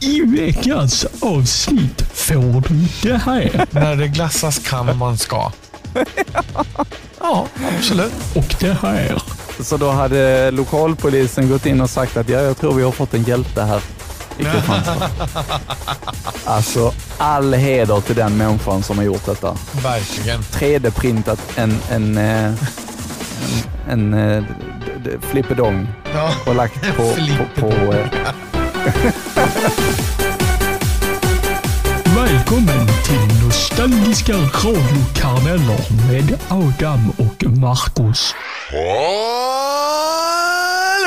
I veckans avsnitt får du det här. När det glassas kan man ska. Ja, absolut. Och det här. Så då hade lokalpolisen gått in och sagt att ja, jag tror vi har fått en hjälte här i Kristianstad. Alltså, all heder till den människan som har gjort detta. Verkligen. 3D-printat en, en, eh, en, en, eh, d- d- flippedong Ja. och lagt på, på, på eh, Välkommen till nostalgiska radiokarameller med Adam och Marcus.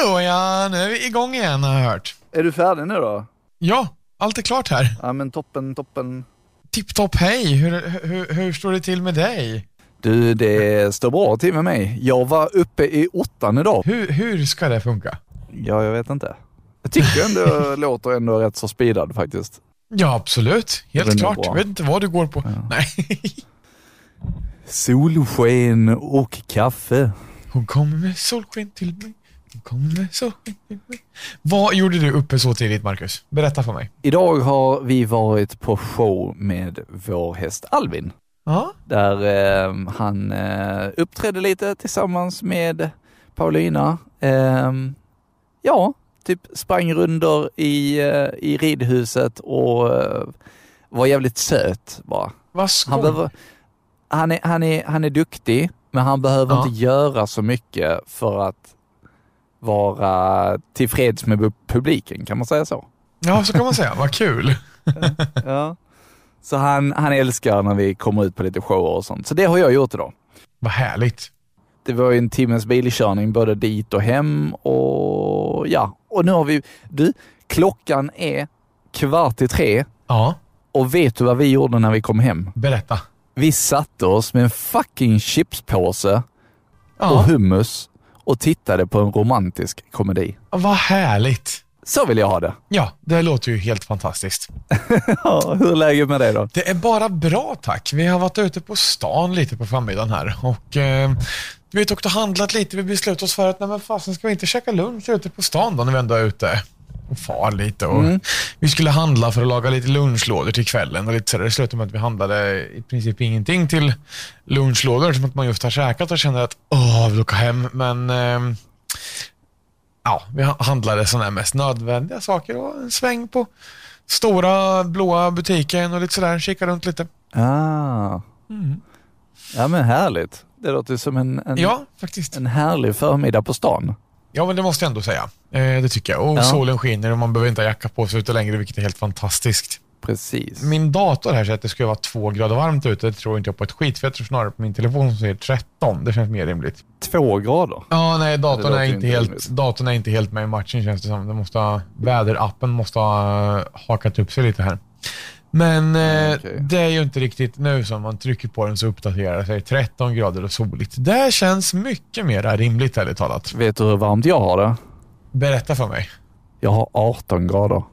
Hallå ja, nu är vi igång igen har jag hört. Är du färdig nu då? Ja, allt är klart här. Ja men toppen, toppen. Tipptopp hej, hur, hur, hur står det till med dig? Du, det står bra till med mig. Jag var uppe i ottan idag. Hur, hur ska det funka? Ja, jag vet inte. Jag tycker ändå låter ändå rätt så speedad faktiskt. Ja, absolut. Helt klart. Jag vet inte vad du går på. Nej. Solsken och kaffe. Hon kommer med solsken till mig. Hon kommer med solsken till mig. Vad gjorde du uppe så tidigt, Marcus? Berätta för mig. Idag har vi varit på show med vår häst Alvin. Ja, Där eh, han eh, uppträdde lite tillsammans med Paulina. Eh, ja, typ sprang runder i, eh, i ridhuset och eh, var jävligt söt bara. vad Han, behöver, han, är, han, är, han är duktig, men han behöver Ja. inte göra så mycket för att vara tillfreds med publiken, kan man säga så? Ja, så kan man säga. Vad kul. Ja. Så han, han älskar när vi kommer ut på lite shower och sånt. Så det har jag gjort idag. Vad härligt. Det var ju en timmes bilkörning både dit och hem och ja, och nu har vi, du, klockan är kvart i tre Ja, och vet du vad vi gjorde när vi kom hem? berätta. Vi satte oss med en fucking chipspåse och Ja, hummus och tittade på en romantisk komedi. vad härligt. Så vill jag ha det. Ja, det låter ju helt fantastiskt. Ja, hur är läget med dig då? Det är bara bra tack. Vi har varit ute på stan lite på förmiddagen här och eh, vi har åkt och handlat lite. Vi beslutade oss för att nej men fasen ska vi inte käka lunch ute på stan då när vi ändå är ute och far lite. Och Vi skulle handla för att laga lite lunchlådor till kvällen och lite sådär. Det slutade med att vi handlade i princip ingenting till lunchlådor som att man just har käkat och känner att åh, jag vill åka hem. Men eh, ja, vi ha- handlade sådana här mest nödvändiga saker och en sväng på stora blåa butiken och lite sådär, kika runt lite. Ah. Ja men härligt. Det låter som en, en, Ja, faktiskt. en härlig förmiddag på stan. Ja, men det måste jag ändå säga. Eh, det tycker jag. Och Ja. solen skiner och man behöver inte ha jacka på sig ute längre, vilket är helt fantastiskt. Precis. Min dator här säger att det ska vara två grader varmt ute. Det tror inte jag på ett skit, för jag tror snarare på min telefon som säger 13. Det känns mer rimligt. Två grader. Ja, nej, datorn är, inte helt, datorn är inte helt med i matchen känns det som. Det måste ha, väderappen måste ha eh, hakat upp sig lite här. Men eh, okej. det är ju inte riktigt nu som man trycker på den så uppdaterar sig 13 grader och soligt. Det känns mycket mer rimligt ärligt talat. Vet du hur varmt jag har det? Berätta för mig. Jag har 18 grader.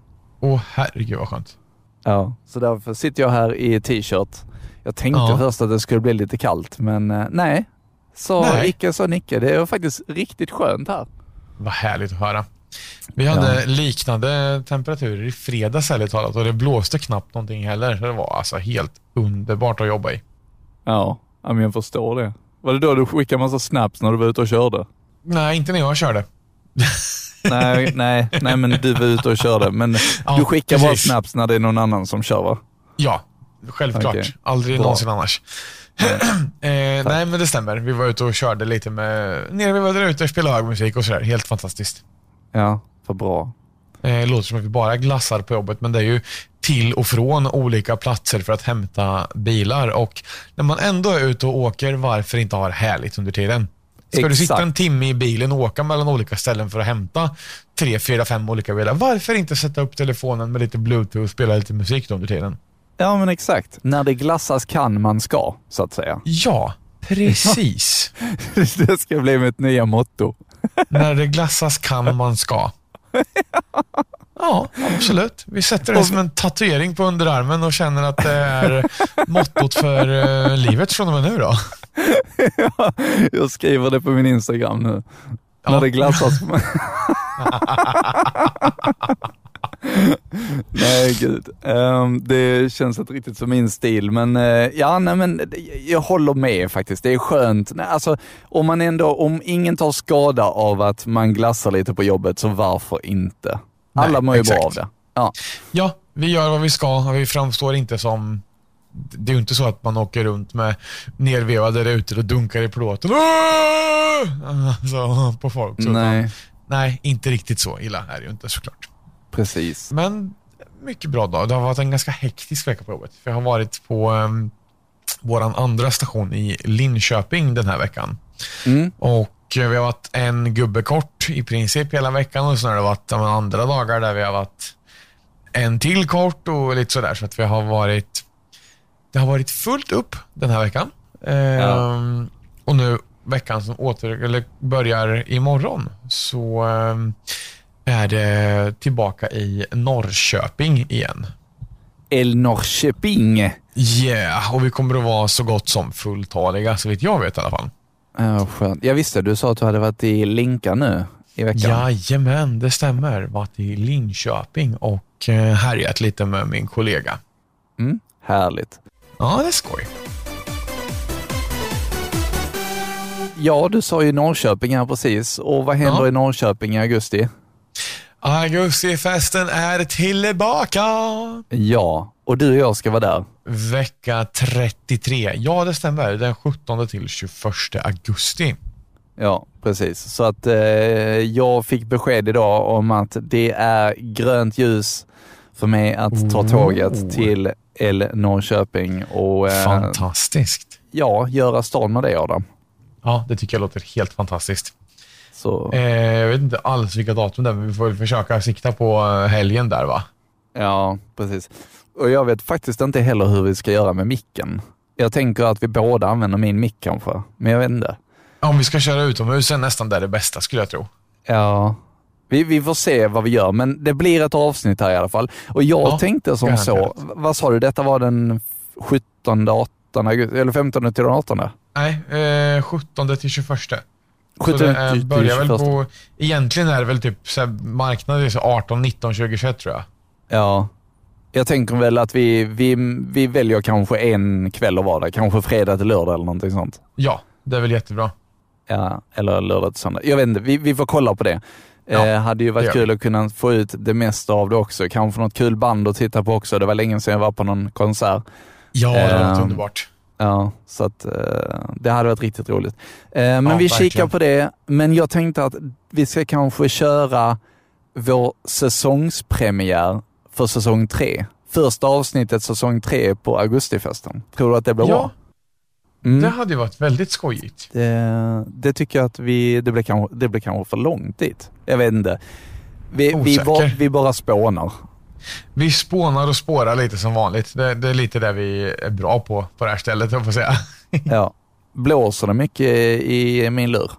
Åh herregud vad skönt. Ja, så därför sitter jag här i t-shirt. Jag tänkte Ja. först att det skulle bli lite kallt, men eh, nej. Så Nej. icke så Nicke. Det är faktiskt riktigt skönt här. Vad härligt att höra. Vi hade Ja. liknande temperaturer i fredags ärligt talat och det blåste knappt någonting heller. Så det var alltså helt underbart att jobba i. Ja, men jag förstår det. Var det då du skickade massa snaps när du var ute och körde? Nej, inte när jag körde. nej, nej, nej, men du var ute och körde. Men Ja, du skickar bara precis. snaps när det är någon annan som kör va? Ja, självklart. Okej. Aldrig Bra. någonsin annars. eh, nej, men det stämmer. Vi var ute och körde lite med... Nere vi var där ute och spelade hög musik och sådär. Helt fantastiskt. Ja, för bra. Eh, låter som att vi bara glassar på jobbet, men det är ju till och från olika platser för att hämta bilar. Och när man ändå är ute och åker, varför inte ha det härligt under tiden? Ska du sitta Exakt. en timme i bilen och åka mellan olika ställen för att hämta tre, fyra, fem olika bilar? Varför inte sätta upp telefonen med lite bluetooth och spela lite musik då under tiden? Ja, men exakt. När det glassas kan man ska, så att säga. Ja, precis. det ska bli mitt nya motto. När det glassas kan man ska. Ja, absolut. Vi sätter det som en tatuering på underarmen och känner att det är mottot för eh, livet från och med nu då. Jag skriver det på min Instagram nu. Ja. När det glassas. Nej, gud. Um, det känns inte riktigt som min stil, men uh, ja, nej, men jag håller med faktiskt. Det är skönt. Nej, alltså, om man ändå, om ingen tar skada av att man glassar lite på jobbet, så varför inte? Alla mår ju bra av det. Ja. ja, vi gör vad vi ska. Vi framstår inte som det är ju inte så att man åker runt med nervevade rutor och dunkar i plåten alltså, på folk. Så nej. Man, nej, inte riktigt så illa är det ju inte såklart. Precis. Men mycket bra dag. Det har varit en ganska hektisk vecka på jobbet. Jag har varit på um, vår andra station i Linköping den här veckan. Mm. Och eh, vi har varit en gubbe kort i princip hela veckan och sen har det varit andra dagar där vi har varit en till kort och lite sådär. Så att vi har varit det har varit fullt upp den här veckan. Ja. Ehm, och nu veckan som åter, eller börjar imorgon så ehm, är det tillbaka i Norrköping igen. El Norrköping. Yeah, och vi kommer att vara så gott som fulltaliga, så vitt jag vet i alla fall. Ja, skönt. Jag visste, du sa att du hade varit i Linka nu i veckan. Jajamän, det stämmer. Varit i Linköping och eh, härjat lite med min kollega. Mm, härligt. Ja, det är skoj. Ja, du sa ju Norrköping här precis. Och vad händer ja. i Norrköping i augusti? Augustifesten är tillbaka! Ja, och du och jag ska vara där. Vecka 33. Ja, det stämmer. Den 17 till 21 augusti. Ja, precis. Så att eh, jag fick besked idag om att det är grönt ljus för mig att ta tåget oh. till L Norrköping och... Eh, fantastiskt. Ja, göra stan med det Adam. Ja, det tycker jag låter helt fantastiskt. Så. Eh, jag vet inte alls vilka datum det är, men vi får väl försöka sikta på eh, helgen där va? Ja, precis. Och jag vet faktiskt inte heller hur vi ska göra med micken. Jag tänker att vi båda använder min mick kanske, men jag vet inte. Om vi ska köra utomhus är nästan där det bästa skulle jag tro. Ja, vi, vi får se vad vi gör, men det blir ett avsnitt här i alla fall. Och jag ja, tänkte som så, vad sa du, detta var den 17, 18 augusti, eller 15 till den 18? Nej, eh, 17 till 21. 17 så det är, börjar väl på, egentligen är det väl typ så här, marknaden 18, 19, 20, 21 tror jag. Ja, jag tänker väl att vi, vi, vi väljer kanske en kväll och vara där. Kanske fredag till lördag eller någonting sånt. Ja, det är väl jättebra. Ja, eller lördag till söndag. Jag vet inte, vi, vi får kolla på det. Ja, eh, hade ju varit kul att kunna få ut det mesta av det också. Kanske något kul band att titta på också. Det var länge sedan jag var på någon konsert. Ja, det var eh, underbart. Ja, så att eh, det hade varit riktigt roligt. Eh, men ja, vi verkligen. kikar på det. Men jag tänkte att vi ska kanske köra vår säsongspremiär för säsong tre. Första avsnittet säsong tre på augustifesten. Tror du att det blir ja. bra? Mm. Det hade ju varit väldigt skojigt. Det, det tycker jag att vi, det blir, kanske, det blir kanske för långt dit. Jag vet inte. Vi, vi, bara, vi bara spånar. Vi spånar och spårar lite som vanligt. Det, det, är lite det vi är bra på, på det här stället, jag får säga. ja. Blåser det mycket i min lur?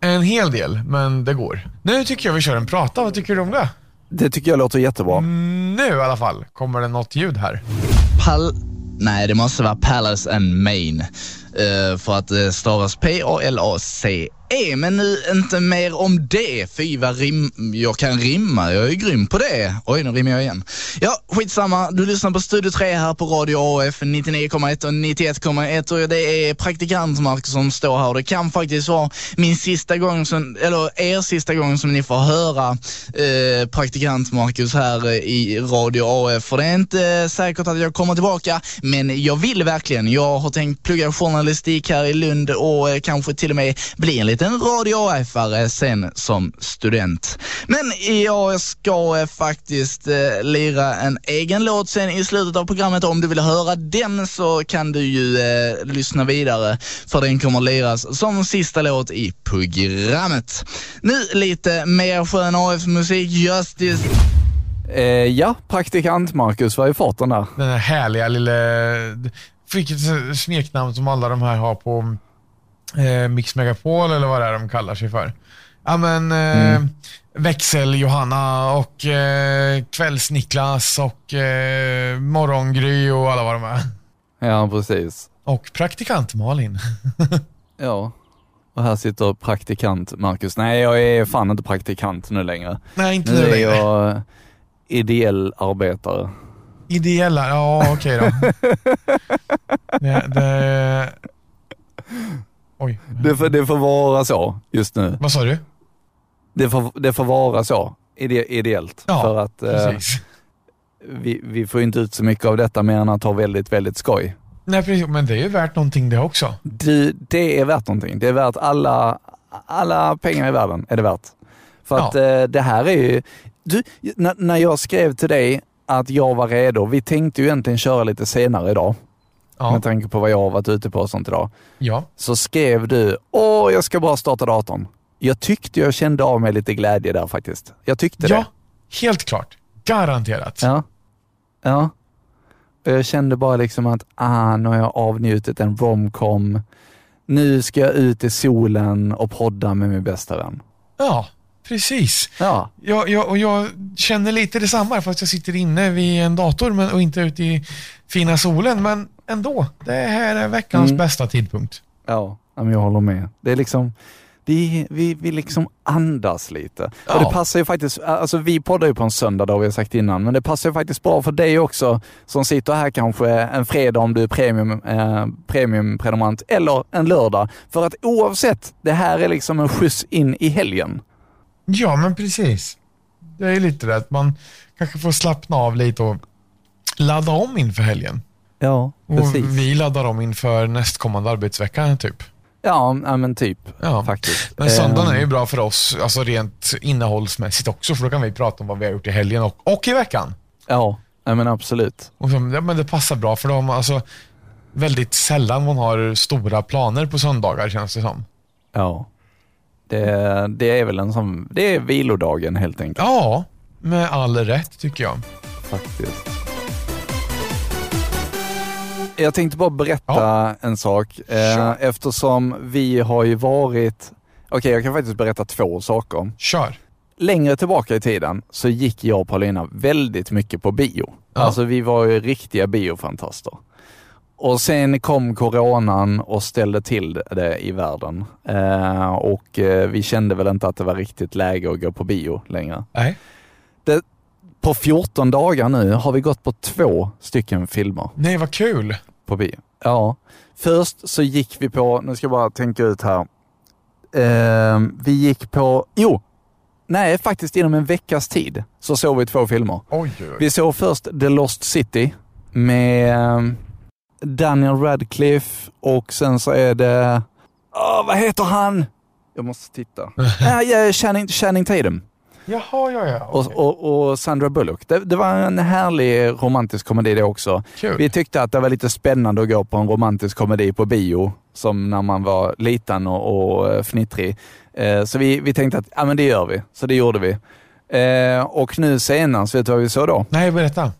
En hel del, men det går. Nu tycker jag vi kör en prata. Vad tycker du om det? Det tycker jag låter jättebra. Mm, nu i alla fall kommer det något ljud här. Pal Nej, det måste vara Palace and Main. Uh, eh, för att det stavas P-A-L-A-C är, men nu inte mer om det. Fy vad rim jag kan rimma, jag är grym på det. Oj, nu rimmar jag igen. Ja, skitsamma. Du lyssnar på Studio 3 här på Radio AF 99,1 och 91,1 och det är praktikant Marcus som står här och det kan faktiskt vara min sista gång, som, eller er sista gång som ni får höra eh, praktikant Marcus här eh, i Radio AF. För det är inte säkert att jag kommer tillbaka, men jag vill verkligen. Jag har tänkt plugga journalistik här i Lund och eh, kanske till och med bli en liten liten radio AF-are sen som student. Men jag ska eh, faktiskt eh, lira en egen låt sen i slutet av programmet. Om du vill höra den så kan du ju eh, lyssna vidare för den kommer liras som sista låt i programmet. Nu lite mer skön AF-musik, Justice. Eh, ja, praktikant Marcus, vad är farten där? Den här härliga lilla... Fick ett smeknamn som alla de här har på eh, Mix Megapol eller vad det är de kallar sig för. Ja men eh, mm. Växel-Johanna och eh, Kvälls-Niklas och eh, Morgongry och alla vad de är. Ja, precis. Och praktikant Malin. ja, och här sitter praktikant Marcus. Nej, jag är fan inte praktikant nu längre. Nej, inte nu längre. Jag ideell arbetare. Ideella, ja okej då. det, det... Oj. Det får, det får vara så just nu. Vad sa du? Det får, det får vara så ide, ideellt. Ja, för att eh, vi, vi får inte ut så mycket av detta mer än att ha väldigt, väldigt skoj. Nej, precis. Men det är ju värt någonting det också. Du, det är värt någonting. Det är värt alla, alla pengar i världen. är det värt. För Ja. att eh, det här är ju... Du, när, när jag skrev till dig att jag var redo, vi tänkte ju egentligen köra lite senare idag, Ja. med tanke på vad jag har varit ute på och sånt idag. ja. Så skrev du, åh jag ska bara starta datorn. Jag tyckte jag kände av mig lite glädje där faktiskt. Jag tyckte Ja, det. helt klart. Garanterat. Ja. Ja. Jag kände bara liksom att, ah, nu har jag avnjutit en romcom. Nu ska jag ut i solen och podda med min bästa vän. Ja, precis. Ja, Jag, jag, och jag känner lite detsamma fast jag sitter inne vid en dator men, och inte ute i fina solen. Men ändå, det här är veckans Mm. bästa tidpunkt. ja, men jag håller med. Det är liksom, vi, vi, vi liksom andas lite. Ja. Och det passar ju faktiskt, alltså vi poddar ju på en söndag, det har vi sagt innan, men det passar ju faktiskt bra för dig också som sitter här kanske en fredag om du är premium, eh, premiumprenumerant eller en lördag. För att oavsett, det här är liksom en skjuts in i helgen. Ja, men precis. Det är lite det att man kanske får slappna av lite och ladda om inför helgen. Ja, Och precis. vi laddar om inför nästkommande arbetsvecka typ. Ja, men typ Ja. faktiskt. Men söndagen Eh, är ju bra för oss, alltså rent innehållsmässigt också, för då kan vi prata om vad vi har gjort i helgen och, och i veckan. Ja, men absolut. Och så, ja, men det passar bra för dem, alltså väldigt sällan man har stora planer på söndagar känns det som. Ja. Det, det är väl en sån, det är vilodagen helt enkelt Ja, med all rätt tycker jag. faktiskt. Jag tänkte bara berätta en sak eh, eftersom vi har ju varit, okej jag kan faktiskt berätta två saker. Kör. Längre tillbaka i tiden så gick jag och Paulina väldigt mycket på bio. Ja. Alltså vi var ju riktiga biofantaster. Och sen kom coronan och ställde till det i världen. Eh, och eh, vi kände väl inte att det var riktigt läge att gå på bio längre. Nej. På 14 dagar nu har vi gått på två stycken filmer Nej, vad kul. på bio. Ja. Först så gick vi på, nu ska jag bara tänka ut här. Eh, vi gick på, jo, nej faktiskt inom en veckas tid så såg vi två filmer. Oj, oj. Vi såg först The Lost City med Daniel Radcliffe och sen så är det, Åh, vad heter han? Jag måste titta. äh, ja, Channing, Channing Tatum Jaha, ja, ja. och, okej. och, och Sandra Bullock. Det, det var en härlig romantisk komedi det också. Kul. Vi tyckte att det var lite spännande att gå på en romantisk komedi på bio, som när man var liten och, och eh, fnittrig. Eh, så vi, vi tänkte att ja, men det gör vi, så det gjorde vi. Eh, och nu senast, vet du vad vi såg då? Nej, berätta.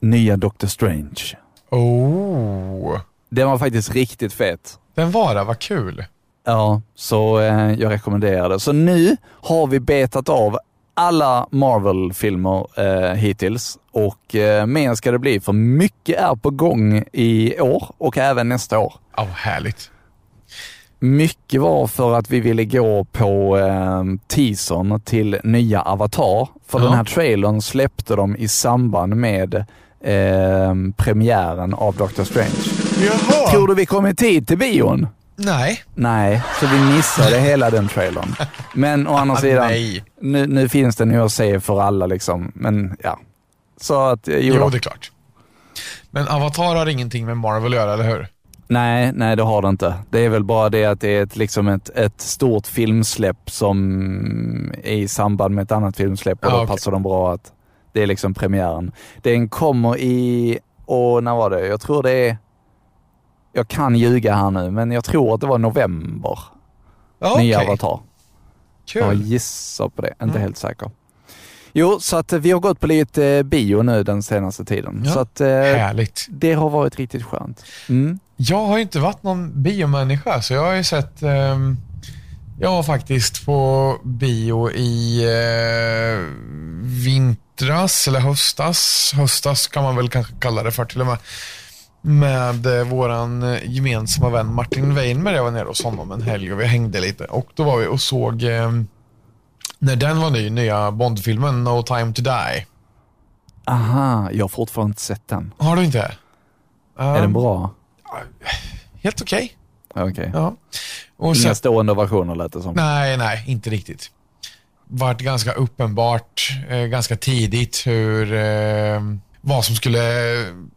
Nya Doctor Strange. Oh, Den var faktiskt riktigt fet. den var det, vad kul. Ja, så eh, jag rekommenderar det. Så nu har vi betat av alla Marvel-filmer eh, hittills och eh, mer ska det bli för mycket är på gång i år och även nästa år. Ja, vad härligt. Mycket var för att vi ville gå på eh, teasern till nya Avatar. För Ja. den här trailern släppte de i samband med eh, premiären av Doctor Strange. Jaha. Tror du vi kom i tid till bion? Nej. Nej, så vi missade hela den trailern. Men å andra Ah, sidan, nu, nu finns den ju att se för alla liksom. Men ja. Så att, eh, jo, Jo, det är klart. Men Avatar har ingenting med Marvel att göra, eller hur? Nej, nej det har det inte. Det är väl bara det att det är ett, liksom ett, ett stort filmsläpp som är i samband med ett annat filmsläpp och Ja, då okej. passar de bra att det är liksom premiären. Den kommer i, och när var det? Jag tror det är, jag kan ljuga här nu, men jag tror att det var november. Ja, Nya. Avatar. Jag Kul. gissar på det, inte Mm. helt säker. Jo, så att vi har gått på lite eh, bio nu den senaste tiden. Ja, Så att eh, Härligt. det har varit riktigt skönt. Mm. Jag har inte varit någon biomänniska, så jag har ju sett... ehm, jag var faktiskt på bio i eh, vintras, eller höstas. Höstas kan man väl kanske kalla det för till och med. Med eh, våran eh, gemensamma vän Martin Weinberg. Jag var nere hos honom en helg och vi hängde lite. Och då var vi och såg, eh, när den var ny, nya Bondfilmen No time to die. Aha, jag har fortfarande inte sett den. Har du inte? är Um, den bra? Helt okej. Okej. Ja. Och Inga sen, stående ovationer lät det som. nej, nej, inte riktigt. Vart ganska uppenbart eh, ganska tidigt hur eh, vad som skulle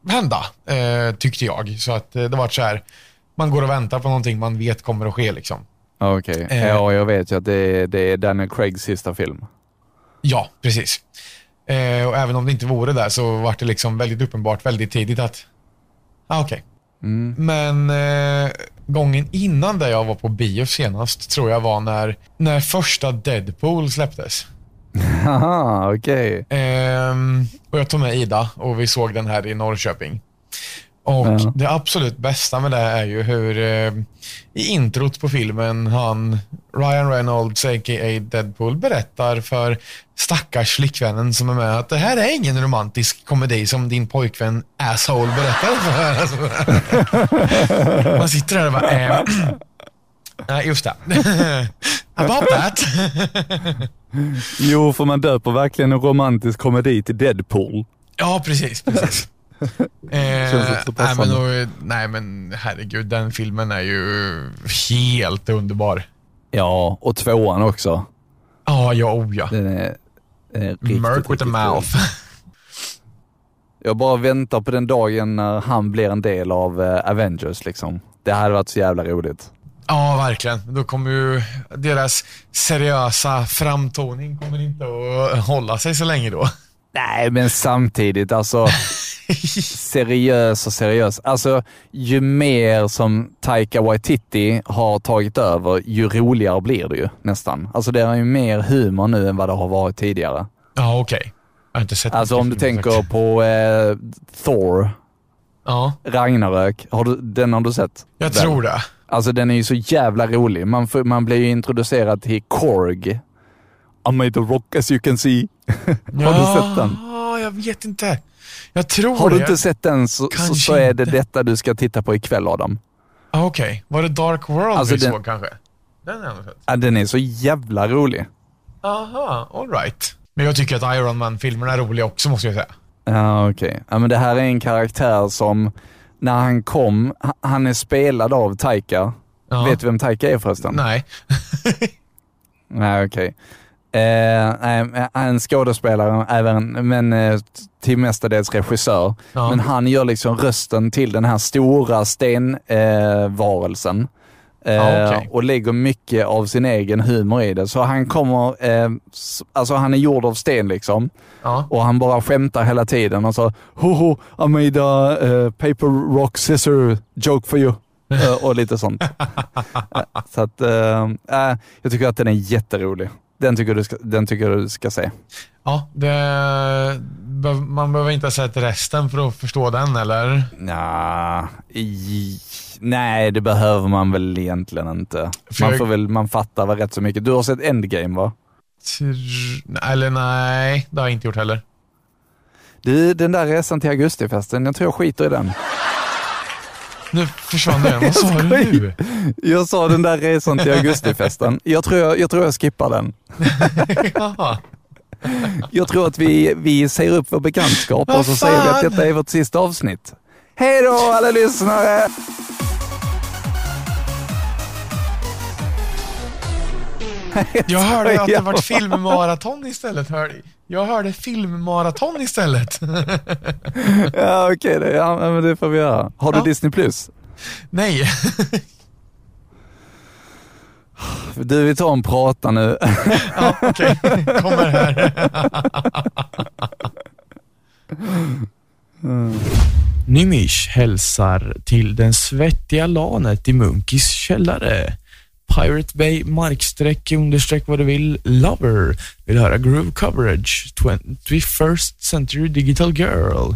hända, eh, tyckte jag. Så att eh, det var så här, man går och väntar på någonting man vet kommer att ske. Liksom. Okej. Eh. Ja, jag vet ju att det är, det är Daniel Craigs sista film. Ja, precis. Eh, och även om det inte vore där så var det liksom väldigt uppenbart väldigt tidigt att, ah, okej. Mm. Men eh, gången innan det jag var på bio senast tror jag var när, när första Deadpool släpptes. Haha, okej. Ehm, och jag tog med Ida och vi såg den här i Norrköping. Och Ja. det absolut bästa med det är ju hur eh, i introt på filmen han, Ryan Reynolds, a.k.a. Deadpool, berättar för stackars flickvännen som är med att det här är ingen romantisk komedi som din pojkvän asshole berättar för. Alltså, man sitter där och bara, eh, nej just det. About that. Jo, för man döper verkligen en romantisk komedi till Deadpool. Ja, precis. precis. Eh, Känns nej, men, då, nej men herregud, den filmen är ju helt underbar. Ja, och tvåan också. Ja, ja, oh ja. Den är, är riktigt, Murk with the mouth. Jag bara väntar på den dagen när han blir en del av eh, Avengers liksom. Det hade varit så jävla roligt. Ja, verkligen. Då kommer ju deras seriösa framtoning kommer inte att hålla sig så länge då. Nej, men samtidigt alltså seriös och seriös. Alltså ju mer som Taika Waititi har tagit över, ju roligare blir det ju nästan. Alltså det är ju mer humor nu än vad det har varit tidigare. Ja, okej. Jag har inte sett Alltså om du tänker sagt. på eh, Thor, Ja, Ragnarök, har du, den har du sett? jag Den. tror det. Alltså den är ju så jävla rolig. Man, får, man blir ju introducerad till Korg. I made a rock as you can see. Har du sett den? Ja, jag vet inte. Jag tror Har du inte sett den så, så, så är det detta du ska titta på ikväll Adam. Ah, Okej, var det Dark World Alltså, vi den- såg kanske? Den har jag sett. Ja, den är så jävla rolig. Aha, alright. Men jag tycker att Iron Man-filmerna är roliga också måste jag säga. Ja, okej. Ja, men det här är en karaktär som, när han kom, ha- han är spelad av Taika. Ja. Vet du vem Taika är förresten? Nej. Nej, okej. Eh, en skådespelare, även, men eh, till mestadels regissör. Ja. Men han gör liksom rösten till den här stora stenvarelsen. Eh. Eh, Ja, okej. Och lägger mycket av sin egen humor i det. Så han kommer, eh, alltså han är gjord av sten liksom. Ja. Och han bara skämtar hela tiden och så Hoho, I made a eh, paper rock scissor joke for you. Eh, och lite sånt. Så att, jag tycker att den är jätterolig. Den tycker du ska, den tycker du ska se. ja det, man behöver inte ha sett resten för att förstå den, eller? Nja, i, nej det behöver man väl egentligen inte. För Man får väl, man fattar väl rätt så mycket. Du har sett Endgame va? Eller nej, det har jag inte gjort heller. Du, den där resan till augustifesten, jag tror jag skiter i den. Nu försvann den. Vad sa du nu? Jag sa den där resan till augustifesten. Jag tror jag, jag, tror jag skippar den. Jaha. Jag tror att vi, vi säger upp vår bekantskap och så säger vi att detta är vårt sista avsnitt. Hej då alla lyssnare! Jag hörde att det var filmmaraton istället. Hörde. Jag hörde filmmaraton istället. Ja okej, det, ja, men det får vi göra. Har du Ja. Disney Plus? Nej. Du, vi tar en prata nu. Ja, okej. Kommer här. Nimish hälsar till den svettiga lanet i Munkis källare. Pirate Bay, markstreck, understreck vad du vill, Lover vill höra Groove Coverage, 21st Century Digital Girl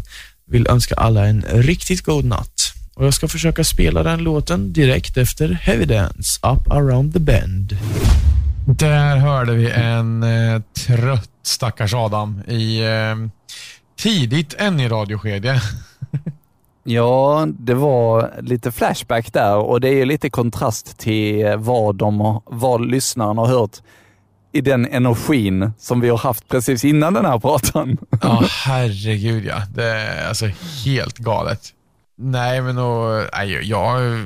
vill önska alla en riktigt god natt. Och jag ska försöka spela den låten direkt efter Heavy Dance, Up Around the Bend. Där hörde vi en eh, trött stackars Adam i eh, tidigt NI-radioskede. Ja, det var lite flashback där och det är lite kontrast till vad, de, vad lyssnaren har hört i den energin som vi har haft precis innan den här pratan. Ja, herregud ja. Det är alltså helt galet. Nej, men och, nej, jag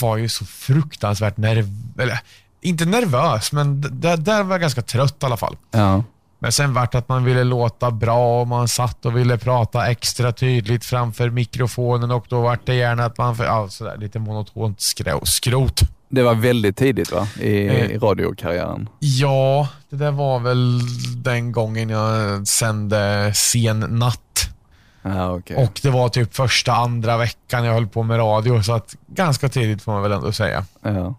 var ju så fruktansvärt nervös. Eller, inte nervös, men där, där var jag ganska trött i alla fall. Ja. Men sen vart att man ville låta bra och man satt och ville prata extra tydligt framför mikrofonen och då vart det gärna att man, ja, sådär, lite monotont skrot. Det var väldigt tidigt va? I, Eh. i radiokarriären. Ja, det där var väl den gången jag sände sen natt. Ja, okej. Och det var typ första, andra veckan jag höll på med radio, så att ganska tidigt får man väl ändå säga. Ja.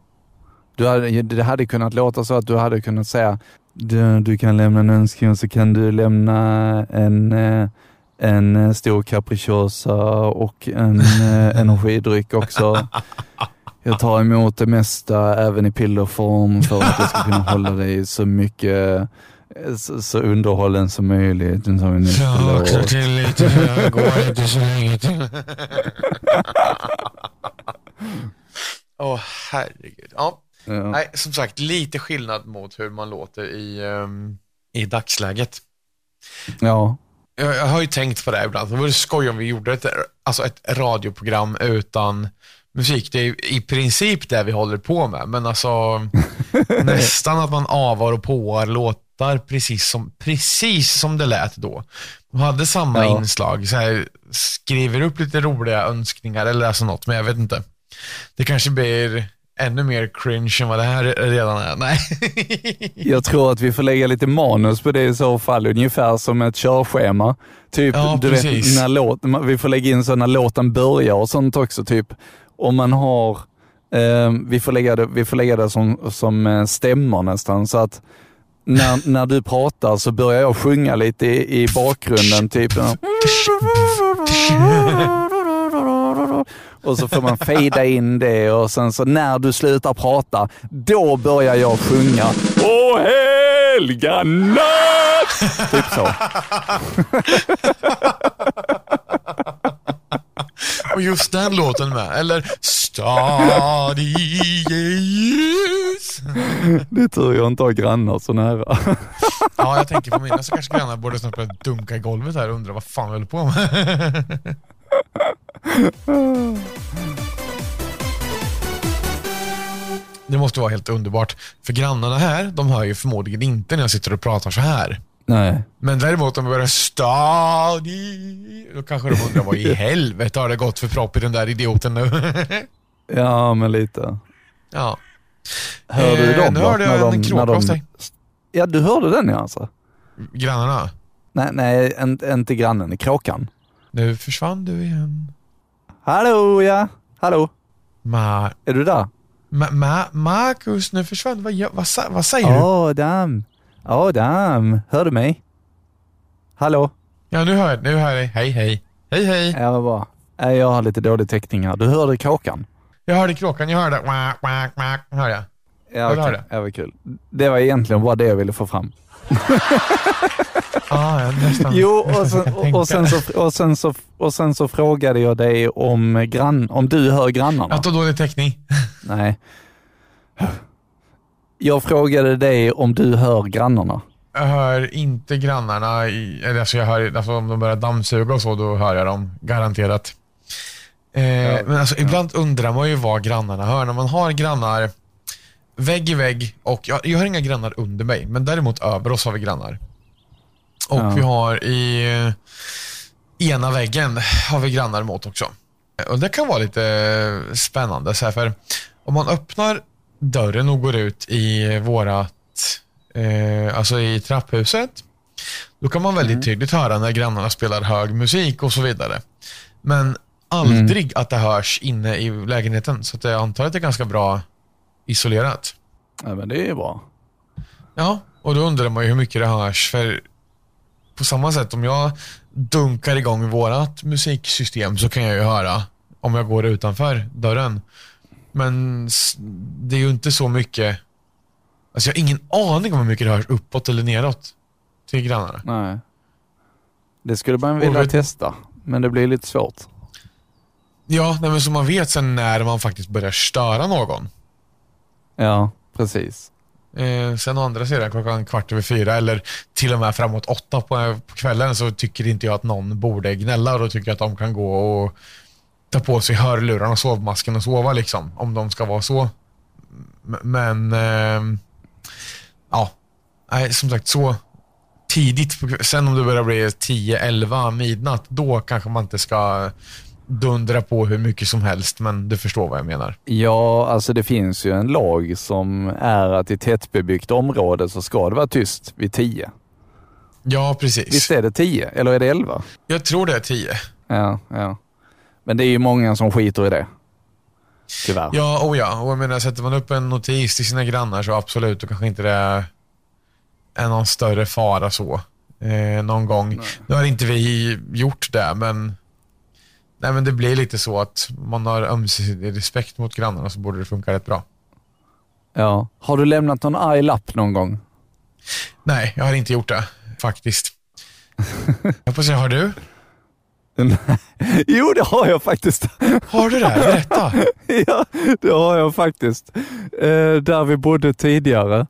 Du hade, det hade kunnat låta så att du hade kunnat säga du, du kan lämna en önskan så kan du lämna en, eh, en eh, stor capricciosa och en eh, energidryck också. Jag tar emot det mesta även i pillerform för att jag ska kunna hålla dig så mycket så, så underhållen som möjligt. Nu tar vi nästa låt. till lite, jag går inte så länge till. Åh, herregud. Ja. Ja. Nej, som sagt, lite skillnad mot hur man låter i, ehm, i dagsläget. ja. Jag, jag har ju tänkt på det ibland. Det vore skoj om vi gjorde ett, alltså ett radioprogram utan musik. Det är i princip det vi håller på med, men alltså nästan att man avar och påar låtar precis som, precis som det lät då. Och hade samma Ja. inslag, så här, skriver upp lite roliga önskningar eller alltså något, men jag vet inte. Det kanske blir ännu mer cringe än vad det här redan är. Nej. Jag tror att vi får lägga lite manus på det i så fall, ungefär som ett körschema. Typ, Ja, du precis. vet, när låt, vi får lägga in så när låten börjar och sånt också. Typ om man har, eh, vi får lägga det, vi får lägga det som, som eh, stämmor nästan, så att när, när du pratar så börjar jag sjunga lite i, i bakgrunden, typ. Och så får man fejda in det och sen så när du slutar prata, då börjar jag sjunga. Åh helga natt! Typ så. Och just den låten med. Eller Stadige ljus. Det är tur jag inte har grannar så nära. Ja, jag tänker på mina så kanske grannar borde snart börja dunka i golvet här och undra vad fan vi håller på med. Det måste vara helt underbart. För grannarna här, de hör ju förmodligen inte när jag sitter och pratar så här. Nej. Men däremot om vi börjar stadig, då kanske de undrar vad i helvete har det gått för propp i den där idioten nu? Ja, men lite. ja. Hör du Eh, dem Nu då? hörde jag de- en när kråka de-. Ja, du hörde den ja alltså? Grannarna. Nej, nej inte, inte grannen, kråkan. Nu försvann du igen. Hallå ja, hallå. Ma, Är du där? ma, ma, Marcus, nu försvann. Vad, vad, vad säger du? Adam, Adam, hör du mig? Hallå? Ja, nu hör jag, nu hör jag dig. Hej, hej. Hej, hej. Ja, vad bra. Jag har lite dålig täckning här. Du hörde kråkan? Jag hörde kråkan, jag hörde quack, quack, quack, hörde jag. Ja, okej. hörde ja, vad kul. Det var egentligen bara det jag ville få fram. Ah, ja, nästan. Jo, och sen, och, och, sen så, och, sen så, och sen så frågade jag dig om, grann, om du hör grannarna. Att ha dålig täckning. Nej. Jag frågade dig om du hör grannarna. Jag hör inte grannarna, i, eller alltså jag hör, alltså om de börjar dammsuga och så, då hör jag dem garanterat. Eh, men alltså ibland undrar man ju vad grannarna hör. När man har grannar vägg i vägg och jag, jag har inga grannar under mig, men däremot över oss har vi grannar. Och Ja. vi har i ena väggen har vi grannar mot också. Och det kan vara lite spännande, så här, för om man öppnar dörren och går ut i vårat, eh, alltså i trapphuset, då kan man väldigt tydligt höra när grannarna spelar hög musik och så vidare. Men aldrig att det hörs inne i lägenheten, så att jag antar att det är ganska bra isolerat. Ja, men det är bra. Ja, och då undrar man ju hur mycket det hörs. För på samma sätt, om jag dunkar igång vårat musiksystem så kan jag ju höra om jag går utanför dörren. Men det är ju inte så mycket. Alltså jag har ingen aning om hur mycket det hörs uppåt eller neråt till grannarna. Nej. Det skulle man vilja vet- testa, men det blir lite svårt. Ja, nej, men så man vet sen när man faktiskt börjar störa någon. Ja, precis. Eh, sen å andra sidan klockan kvart över fyra eller till och med framåt åtta på, på kvällen så tycker inte jag att någon borde gnälla då tycker jag att de kan gå och ta på sig hörlurarna och sovmasken och sova liksom. Om de ska vara så. Men, eh, ja. Nej, som sagt så tidigt. På, sen om det börjar bli 10, 11, midnatt, då kanske man inte ska dundra på hur mycket som helst. Men du förstår vad jag menar. Ja, alltså det finns ju en lag som är att i tättbebyggt område så ska det vara tyst vid 10. Ja, precis. Visst är det 10 eller är det 11? Jag tror det är 10. Ja, ja. Men det är ju många som skiter i det. Tyvärr. Ja, oh ja. Och jag menar, sätter man upp en notis till sina grannar så absolut, då kanske inte det är någon större fara så. Eh, någon gång. Nu har inte vi gjort det, men, nej, men det blir lite så att man har ömsesidig respekt mot grannarna så borde det funka rätt bra. Ja. Har du lämnat någon arg lapp någon gång? Nej, jag har inte gjort det faktiskt. jag får se, har du? jo, det har jag faktiskt. Har du det? Berätta. ja, det har jag faktiskt. Eh, där vi bodde tidigare.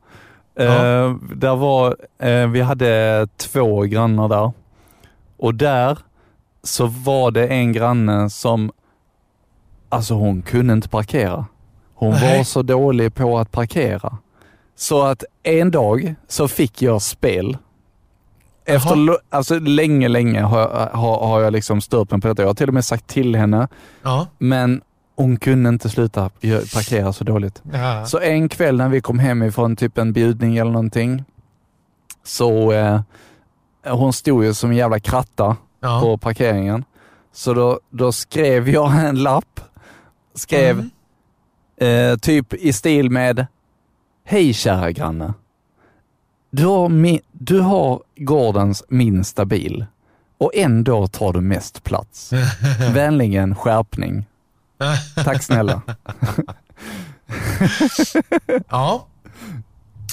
Eh, Ja. där var, eh, vi hade två grannar där. Och där så var det en granne som, alltså hon kunde inte parkera. Hon var så dålig på att parkera. Så att en dag så fick jag spel. Efter alltså länge, länge har jag, har, har jag liksom stört mig på detta. Jag har till och med sagt till henne, Ja. men hon kunde inte sluta parkera så dåligt. ja. Så en kväll när vi kom hem ifrån typ en bjudning eller någonting, så eh, hon stod ju som en jävla kratta ja. på parkeringen. Så då, då skrev jag en lapp, skrev Mm. eh, typ i stil med Hej kära granne. Du har, mi- du har gårdens minsta bil och ändå tar du mest plats. Vänligen skärpning. Tack snälla. ja,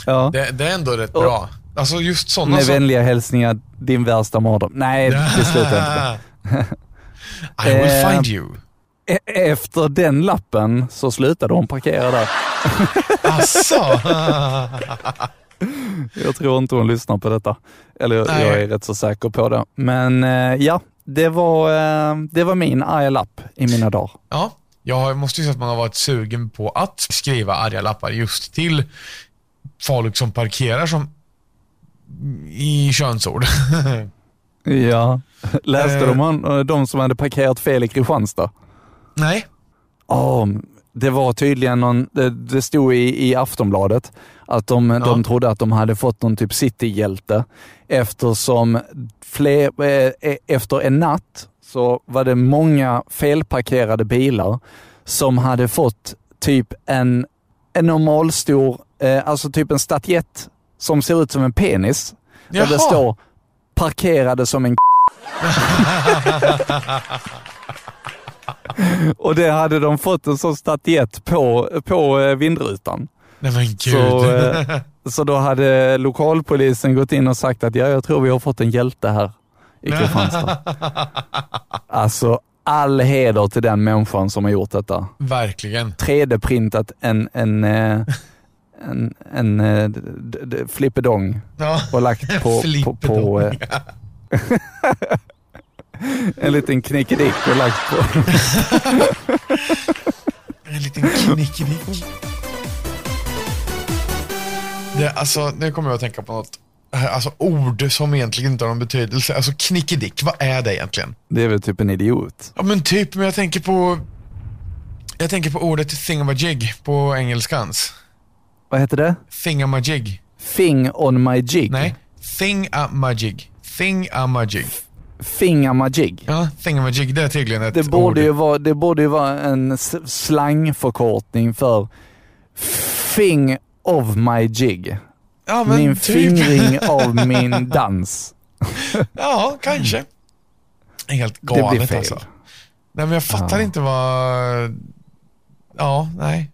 Ja. det, det är ändå rätt bra. Alltså just sådana Med vänliga hälsningar, din värsta mardröm. Nej, det slutar inte. I will Eh, find you. E- Efter den lappen så slutade hon parkera där. Asså? Jag tror inte hon lyssnar på detta. Eller Nej. jag är rätt så säker på det. Men eh, ja, det var, eh, det var min arga lapp i mina dagar. ja, jag måste ju säga att man har varit sugen på att skriva arga lappar just till folk som parkerar som i könsord. Ja. Läste Eh. de om de som hade parkerat fel i Kristianstad? Nej. Ja, det var tydligen någon, det, det stod i, i Aftonbladet att de, Ja. de trodde att de hade fått någon typ cityhjälte eftersom fler, eh, efter en natt så var det många felparkerade bilar som hade fått typ en, en normalstor, eh, alltså typ en statyett som ser ut som en penis. Där det Jaha. står parkerade som en Och det hade de fått en sån statyett på, på eh, vindrutan. Nej men gud. Så, eh, så då hade lokalpolisen gått in och sagt att ja, jag tror vi har fått en hjälte här i Kristianstad. Alltså all heder till den människan som har gjort detta. Verkligen. 3D-printat en, en, eh, en, en, eh, flippedong Ja. och lagt på, på, på eh, en liten knickedick och lagt på. En liten knickedick. Det, alltså, nu kommer jag att tänka på något. Alltså ord som egentligen inte har någon betydelse. Alltså knickedick, vad är det egentligen? Det är väl typ en idiot. Ja men typ, men jag tänker på Jag tänker på ordet thingamajig på engelskans. Vad heter det? Thingamajig. Thing on my jig. Nej, thingamajig. Thingamajig. Thingamajig. Ja, thingamajig, det är tydligen ett Det borde, ord. ju vara, det borde ju vara en slangförkortning för Thing of my jig. ja, Min typ. fingring av min dans. Ja, kanske. Helt Det blir galet fel. alltså. Nej, men jag fattar Ja. inte vad... Ja, nej.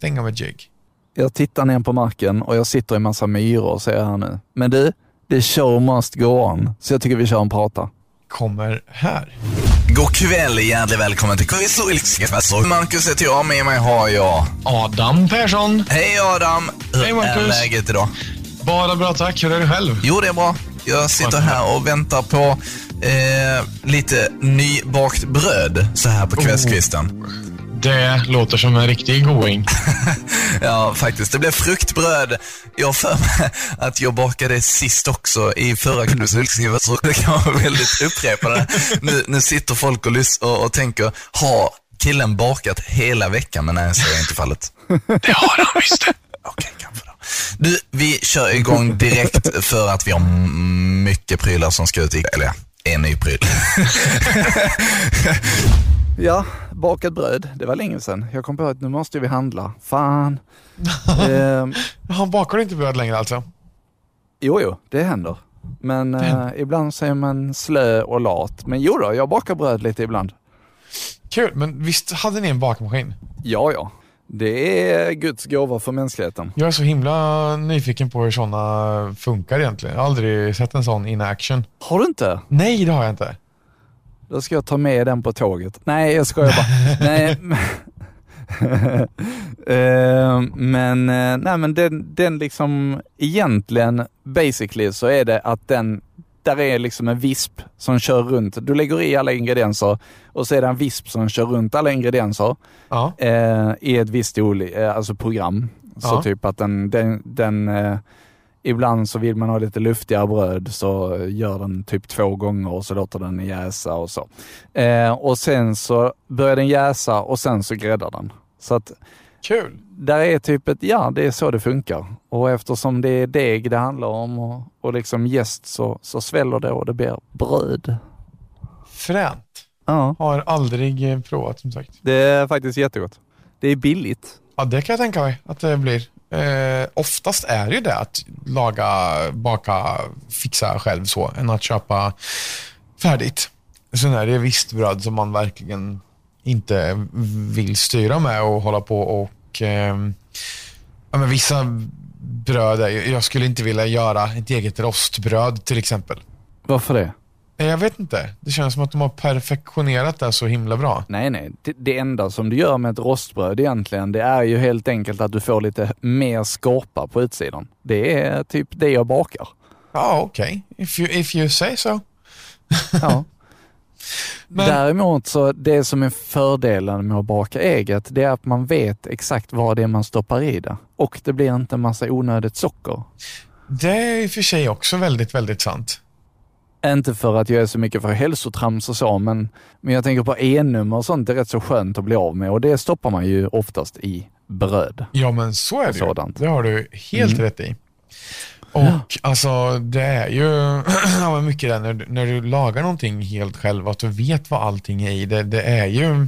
Thingamajig. Jag tittar ner på marken och jag sitter i massa myror ser jag här nu. Men du, the show must go on. Så jag tycker vi kör en prata. Kommer här. God kväll, hjärtligt välkommen till Quiz och. Marcus heter jag, med mig har jag... Adam Persson. Hej Adam! Hur Hej, Marcus. är läget idag? Bara bra tack. Hur är det själv? Jo, det är bra. Jag sitter här och väntar på eh, lite nybakt bröd så här på kvällskvisten. Det låter som en riktig going. Ja, faktiskt. Det blev fruktbröd. Jag för mig att jag bakade sist också i förra kundens så det kan vara väldigt upprepande. Nu, nu sitter folk och, och, och tänker, har killen bakat hela veckan? Men nej, så är inte fallet. Det har han visst. Okej, kanske då. Du, vi kör igång direkt för att vi har mycket prylar som ska ut i, eller ja, en ny pryl. Ja, bakat bröd. Det var länge sedan. Jag kom på att nu måste vi handla. Fan. Ehm, Han bakar inte bröd längre alltså? jo, jo, det händer. Men eh, ibland så är man slö och lat. Men jo då, jag bakar bröd lite ibland. Kul, men visst hade ni en bakmaskin? Ja, ja. Det är Guds gåva för mänskligheten. Jag är så himla nyfiken på hur sådana funkar egentligen. Jag har aldrig sett en sån in action. Har du inte? Nej, det har jag inte. Då ska jag ta med den på tåget. Nej, jag skojar bara. nej, men- Eh, men, eh, nej, men den, den liksom egentligen, basically så är det att den, där är liksom en visp som kör runt. Du lägger i alla ingredienser och så är det en visp som kör runt alla ingredienser Ja. eh, i ett visst eh, alltså program. Så Ja. typ att den, den, den eh, ibland så vill man ha lite luftigare bröd så gör den typ två gånger och så låter den jäsa och så. Eh, och sen så börjar den jäsa och sen så gräddar den. Så att Kul. där är typ ett, ja det är så det funkar. Och eftersom det är deg det handlar om och, och liksom jäst så, så sväller det och det blir bröd. Fränt. Ja, Har aldrig provat som sagt. det är faktiskt jättegott. Det är billigt. Ja, det kan jag tänka mig att det blir. Eh, oftast är det ju det att laga, baka, fixa själv så, än att köpa färdigt. Sen är det visst bröd som man verkligen inte vill styra med och hålla på och eh, ja, men vissa bröd, är, ju- jag skulle inte vilja göra ett eget rostbröd till exempel. Varför det? Eh, Jag vet inte. Det känns som att de har perfektionerat det så himla bra. Nej, nej. Det, det enda som du gör med ett rostbröd egentligen, det är ju helt enkelt att du får lite mer skorpa på utsidan. Det är typ det jag bakar. Ja, okej. If, you, if you say so. Ja. Men- Däremot så det som är fördelen med att baka eget, det är att man vet exakt vad det är man stoppar i det. Och det blir inte en massa onödigt socker. Det är i och för sig också väldigt, väldigt sant. Inte för att jag är så mycket för hälsotrams och så, men, men jag tänker på E-nummer och sånt är rätt så skönt att bli av med och det stoppar man ju oftast i bröd. Ja, men så är det. Sådant. Det har du helt Mm. rätt i. Och alltså, det är ju ja, mycket det när, när du lagar någonting helt själv, att du vet vad allting är i. Det, det är ju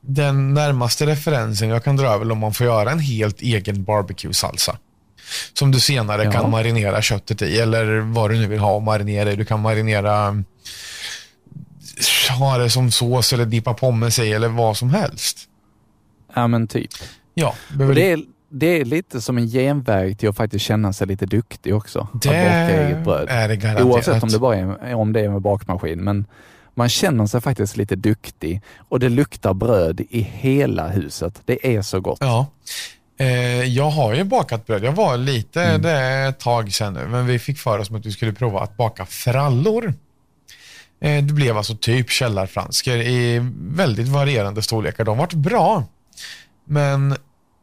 den närmaste referensen jag kan dra är väl om man får göra en helt egen barbecue-salsa. Som du senare Ja. kan marinera köttet i, eller vad du nu vill ha och marinera i. Du kan marinera, ha det som sås eller dippa pommes i eller vad som helst. Ja men typ. Ja, behöver det, är, det är lite som en genväg till att faktiskt känna sig lite duktig också. att Det baka eget bröd. är det garanterat. Oavsett om det bara är, om det är med bakmaskin. Men man känner sig faktiskt lite duktig och det luktar bröd i hela huset. Det är så gott. Ja. Eh, jag har ju bakat bröd. Jag var lite, Mm. det ett tag sedan nu, men vi fick för oss att vi skulle prova att baka frallor. Eh, det blev alltså typ källarfransker i väldigt varierande storlekar. De vart bra, men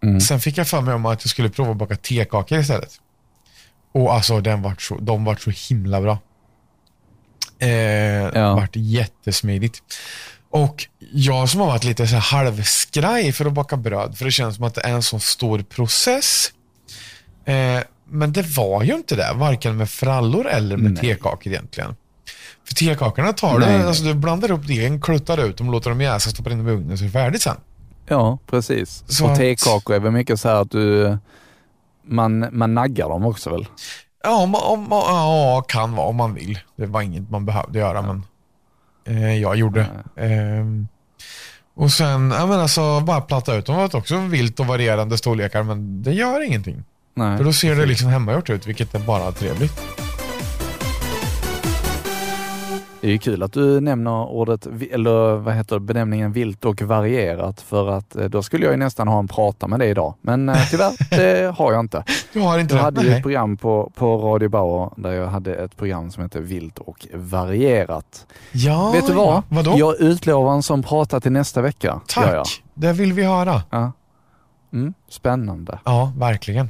Mm. sen fick jag för mig om att jag skulle prova att baka tekakor istället. Och alltså den vart så, de vart så himla bra. Eh, Ja. vart jättesmidigt. Och jag som har varit lite så halvskraj för att baka bröd, för det känns som att det är en så stor process. Eh, men det var ju inte det, varken med frallor eller med Nej. tekakor egentligen. För tekakorna tar Nej, du, alltså du blandar upp degen, kluttar ut dem, låter dem jäsa, stoppar in dem i ugnen så är det färdigt sen. Ja, precis. Så och tekakor är väl mycket så här att du, man, man naggar dem också väl? Ja, om, om, ja, kan vara om man vill. Det var inget man behövde göra, men eh, jag gjorde. Ehm, och sen, ja men alltså bara platta ut. Det var också vilt och varierande storlekar, men det gör ingenting. Nej. För då ser det liksom hemmagjort ut, vilket är bara trevligt. Det är ju kul att du nämner ordet, eller vad heter benämningen vilt och varierat för att eh, då skulle jag ju nästan ha en prata med dig idag. Men eh, tyvärr, det har jag inte. Du har inte Jag hade ju ett program på, på Radio Bauer där jag hade ett program som hette Vilt och varierat. Ja, Vet du vad? ja. Vadå? Jag utlovar en sån prata till nästa vecka. Tack. Det vill vi höra. Ja. Mm, spännande. Ja, verkligen.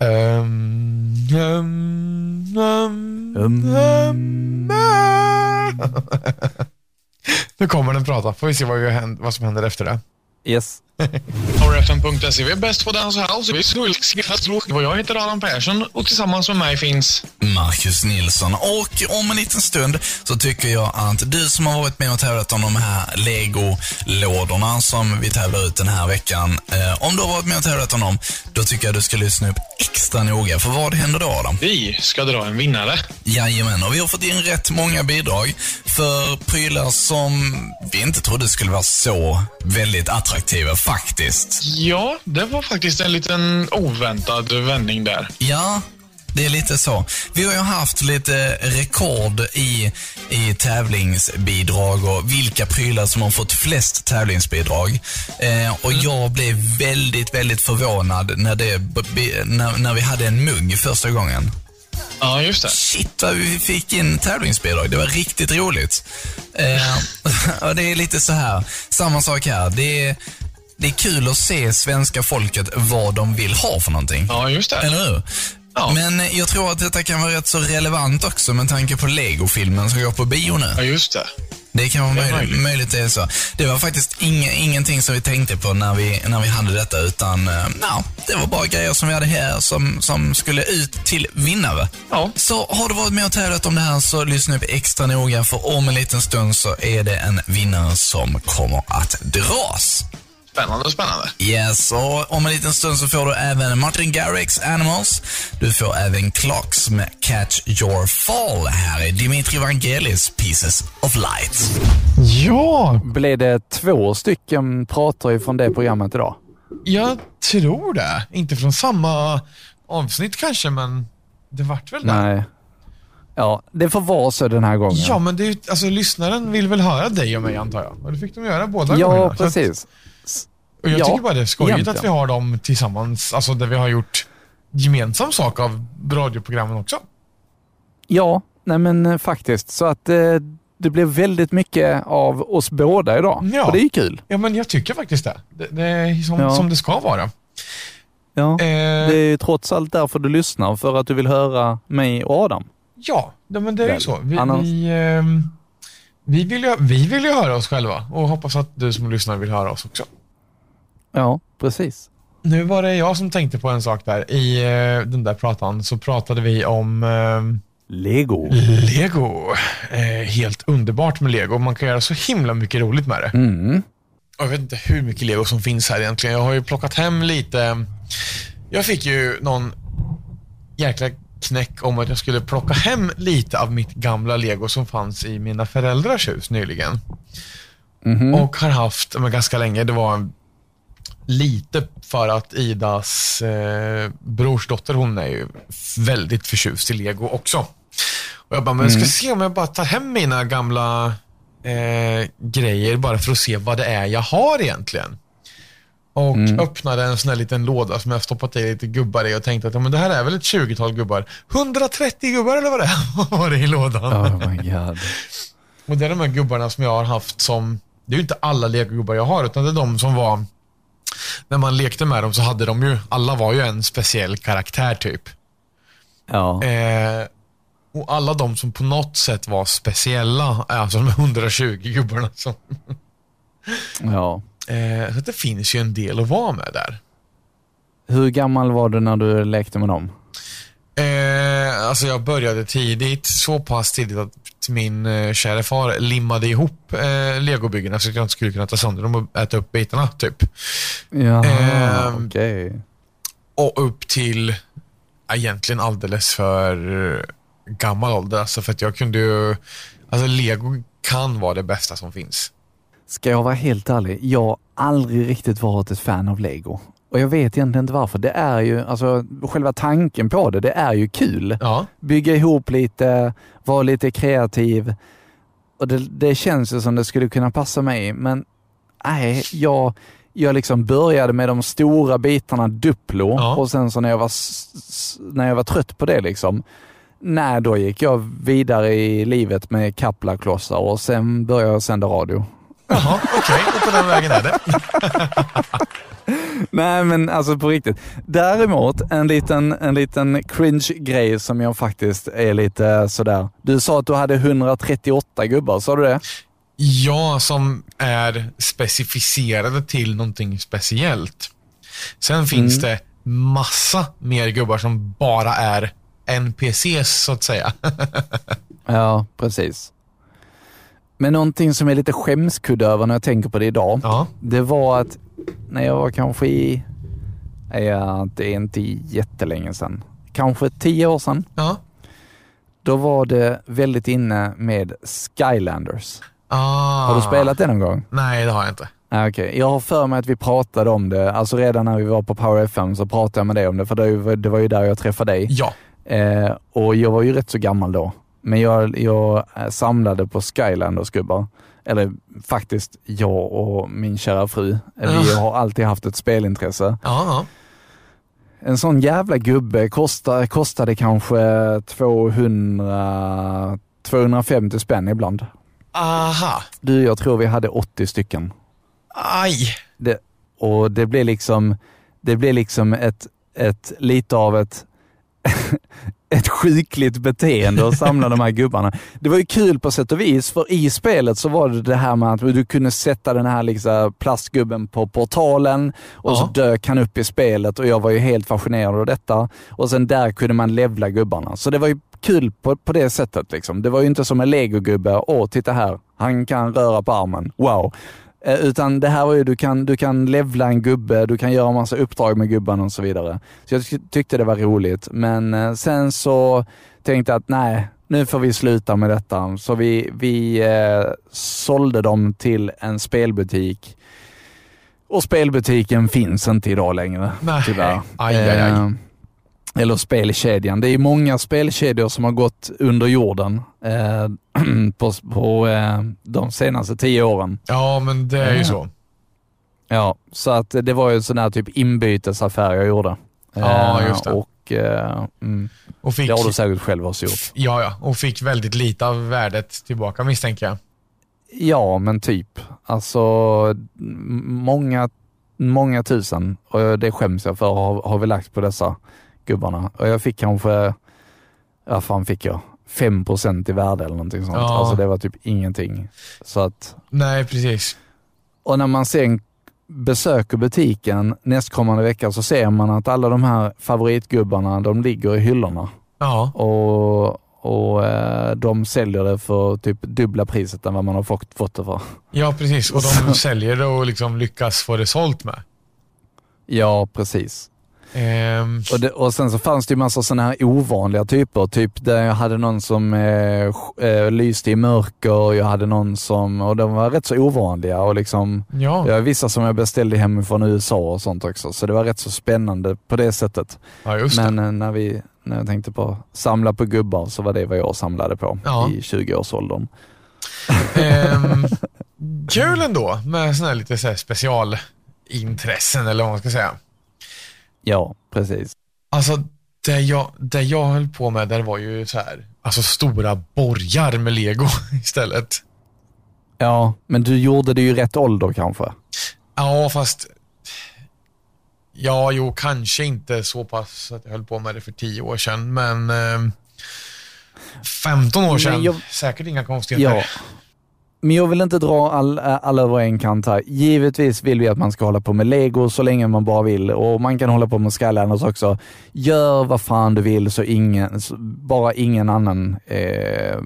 Um, um, um, Um. nu kommer den prata. Får vi se vad, händer, vad som händer efter det. Yes. Powerfm.se. Vi är bäst på dans och house. Vi är Och jag heter Adam Persson och tillsammans med mig finns... Marcus Nilsson. Och om en liten stund så tycker jag att du som har varit med och tävlat om de här Lego-lådorna som vi tävlar ut den här veckan. Eh, om du har varit med och tävlat om dem, då tycker jag du ska lyssna upp extra noga. För vad händer då Adam? Vi ska dra en vinnare. Jajamän, och vi har fått in rätt många bidrag för prylar som vi inte trodde skulle vara så väldigt attraktiva faktiskt. Ja, det var faktiskt en liten oväntad vändning där. Ja, det är lite så. Vi har ju haft lite rekord i, i tävlingsbidrag och vilka prylar som har fått flest tävlingsbidrag. Eh, och jag blev väldigt, väldigt förvånad när, det, när, när vi hade en mugg första gången. Ja, just det. Shit vad vi fick in tävlingsbidrag. Det var riktigt roligt. Eh, och det är lite så här, samma sak här. Det är, det är kul att se svenska folket vad de vill ha för någonting. Ja, just det. Eller hur? Ja. Men jag tror att detta kan vara rätt så relevant också med tanke på Lego-filmen som går på bio nu. Ja, just det. Det kan vara Det möjligt, möjligt. möjligt det är så. Det var faktiskt inga, ingenting som vi tänkte på när vi, när vi hade detta utan eh, ja, det var bara grejer som vi hade här som, som skulle ut till vinnare. Ja. Så har du varit med och tävlat om det här så lyssna upp extra noga för om en liten stund så är det en vinnare som kommer att dras. Spännande, spännande. Yes, och om en liten stund så får du även Martin Garrix Animals. Du får även Clocks med Catch Your Fall. Här är Dimitri Vangelis Pieces of Light. Ja, Blev det två stycken pratar ifrån det programmet idag? jag tror det. Inte från samma avsnitt kanske, men det vart väl det. Nej. Ja, det får vara så den här gången. Ja, men det är, alltså, lyssnaren vill väl höra dig och mig antar jag. Och det fick de göra båda ja gångerna. Så att- precis. Och jag Ja, tycker bara det är skojigt egentligen. att vi har dem tillsammans, alltså där vi har gjort gemensam sak av radioprogrammen också. Ja, nej men eh, faktiskt. Så att eh, det blev väldigt mycket av oss båda idag. Ja. Och det är ju kul. Ja, men jag tycker faktiskt det. Det, det är som, Ja. som det ska vara. Ja. Eh, Det är ju trots allt därför du lyssnar, för att du vill höra mig och Adam. Ja, det, men det är ju så. Vi, annars- vi, ehm, vi, vill ju, vi vill ju höra oss själva och hoppas att du som lyssnar vill höra oss också. Ja, precis. Nu var det jag som tänkte på en sak där. I eh, den där pratan så pratade vi om ehm, Lego. Lego. Eh, helt underbart med Lego. Man kan göra så himla mycket roligt med det. Mm. Jag vet inte hur mycket Lego som finns här egentligen. Jag har ju plockat hem lite. Jag fick ju någon jäkla knäck om att jag skulle plocka hem lite av mitt gamla Lego som fanns i mina föräldrars hus nyligen. Mhm. Och har haft men ganska länge. Det var lite för att Idas eh, brorsdotter, hon är ju väldigt förtjust i Lego också. Och jag bara, men jag ska se om jag bara tar hem mina gamla eh, grejer bara för att se vad det är jag har egentligen. Och öppnade en sån här liten låda som jag stoppat i lite gubbar i och tänkte att ja, men det här är väl ett 20-tal gubbar. 130 gubbar eller vad det var det i lådan. Oh my god. Och det är de här gubbarna som jag har haft som, det är ju inte alla legogubbar jag har, utan det är de som var, när man lekte med dem så hade de ju, alla var ju en speciell karaktär typ. Ja. Eh, och alla de som på något sätt var speciella, alltså de 120 gubbarna. Som, ja. eh, så det finns ju en del att vara med där. Hur gammal var du när du lekte med dem? Eh, alltså jag började tidigt, så pass tidigt att min eh, kära far limmade ihop eh, legobyggena så att jag inte skulle kunna ta sönder dem och äta upp bitarna typ. Ja, Ehm, okej. Och upp till egentligen alldeles för eh, gammal ålder. Alltså för att jag kunde ju... Alltså lego kan vara det bästa som finns. Ska jag vara helt ärlig, jag har aldrig riktigt varit ett fan av lego. Och jag vet egentligen inte varför. Det är ju, alltså själva tanken på det, det är ju kul. Ja. Bygga ihop lite, vara lite kreativ. och det, det känns ju som det skulle kunna passa mig, men nej, jag, jag liksom började med de stora bitarna Duplo Ja. och sen så när jag, var, när jag var trött på det liksom, nej då gick jag vidare i livet med kaplaklossar och sen började jag sända radio. Jaha, okej. Och på den vägen är det. Nej men alltså på riktigt. Däremot en liten, en liten cringe-grej som jag faktiskt är lite sådär. Du sa att du hade 138 gubbar, sa du det? Ja, som är specificerade till någonting speciellt. Sen finns det massa mer gubbar som bara är NPCs, så att säga. Ja, precis. Men någonting som är lite skämskudde över när jag tänker på det idag, Ja. det var att när jag var kanske i, ja, det är inte jättelänge sedan, kanske tio år sedan, Ja. då var det väldigt inne med Skylanders. Ah. Har du spelat det någon gång? Nej, det har jag inte. Ah, Okej, jag har för mig att vi pratade om det, alltså redan när vi var på Power FM så pratade jag med dig om det, för det var- det var ju där jag träffade dig. Ja. Eh, och jag var ju rätt så gammal då. Men jag, jag eh, samlade på Skylanders-gubbar. Eller faktiskt jag och min kära fru. Vi har alltid haft ett spelintresse. Ja. En sån jävla gubbe kostade, kostade kanske 200, 250 spänn ibland. Aha. Du, jag tror vi hade 80 stycken. Aj. Det, och det blev liksom, det blev liksom ett, ett lite av ett, ett sjukligt beteende att samla de här gubbarna. Det var ju kul på sätt och vis, för i spelet så var det det här med att du kunde sätta den här liksom plastgubben på portalen och så Ja. dök han upp i spelet och jag var ju helt fascinerad av detta. Och sen där kunde man levla gubbarna. Så det var ju kul på, på det sättet. Liksom. Det var ju inte som en legogubbe, åh titta här, han kan röra på armen, wow. Eh, Utan det här var ju, du kan, du kan levla en gubbe, du kan göra massa uppdrag med gubbarna och så vidare. Så jag ty- tyckte det var roligt. Men eh, sen så tänkte jag att nej, nu får vi sluta med detta. Så vi, vi eh, sålde dem till en spelbutik. Och spelbutiken finns inte idag längre, Nej. tyvärr. Aj, aj, aj. Eh, eller spelkedjan. Det är många spelkedjor som har gått under jorden eh, på, på eh, de senaste tio åren. Ja, men det är ju Ja. så. Ja, så att det var ju en sån här typ inbytesaffär jag gjorde. Ja, Eh, just det. Och eh, mm, Och fick, det har du säkert själv också gjort. ja, ja, och fick väldigt lite av värdet tillbaka misstänker jag. Ja, men typ. Alltså många, många tusen och det skäms jag för har, har vi lagt på dessa gubbarna. Och jag fick kanske, ja fan fick jag, 5% i värde eller någonting sånt. Ja. Alltså det var typ ingenting. Så att, Nej, precis. och när man sen besöker butiken nästkommande vecka så ser man att alla de här favoritgubbarna, de ligger i hyllorna. Ja, Och, och eh, de säljer det för typ dubbla priset än vad man har fått, fått det för. ja precis. Och de säljer det och liksom lyckas få det sålt med. Ja, precis. Ehm, Och, det, och sen så fanns det ju massa sådana här ovanliga typer. Typ där jag hade någon som eh, eh, lyste i mörker, jag hade någon som, och de var rätt så ovanliga och liksom, ja, jag vissa som jag beställde hemifrån USA och sånt också. Så det var rätt så spännande på det sättet. ja, Men det. eh, när, vi, när jag tänkte på samla på gubbar så var det vad jag samlade på Ja. i 20-årsåldern. Ehm, kul ändå med sådana här lite så här specialintressen eller vad man ska säga. Ja, precis. Alltså, det jag, det jag höll på med där var ju så här, alltså stora borgar med lego istället. Ja, men du gjorde det ju rätt ålder kanske. Ja, fast... Ja, jo, kanske inte så pass att jag höll på med det för tio år sedan, men... Eh, 15 år sedan. jag- Säkert inga konstigheter. Ja. Men jag vill inte dra all, all över en kant här. Givetvis vill vi att man ska hålla på med lego så länge man bara vill och man kan hålla på med Skylanders också. Gör vad fan du vill så ingen, så bara ingen annan eh,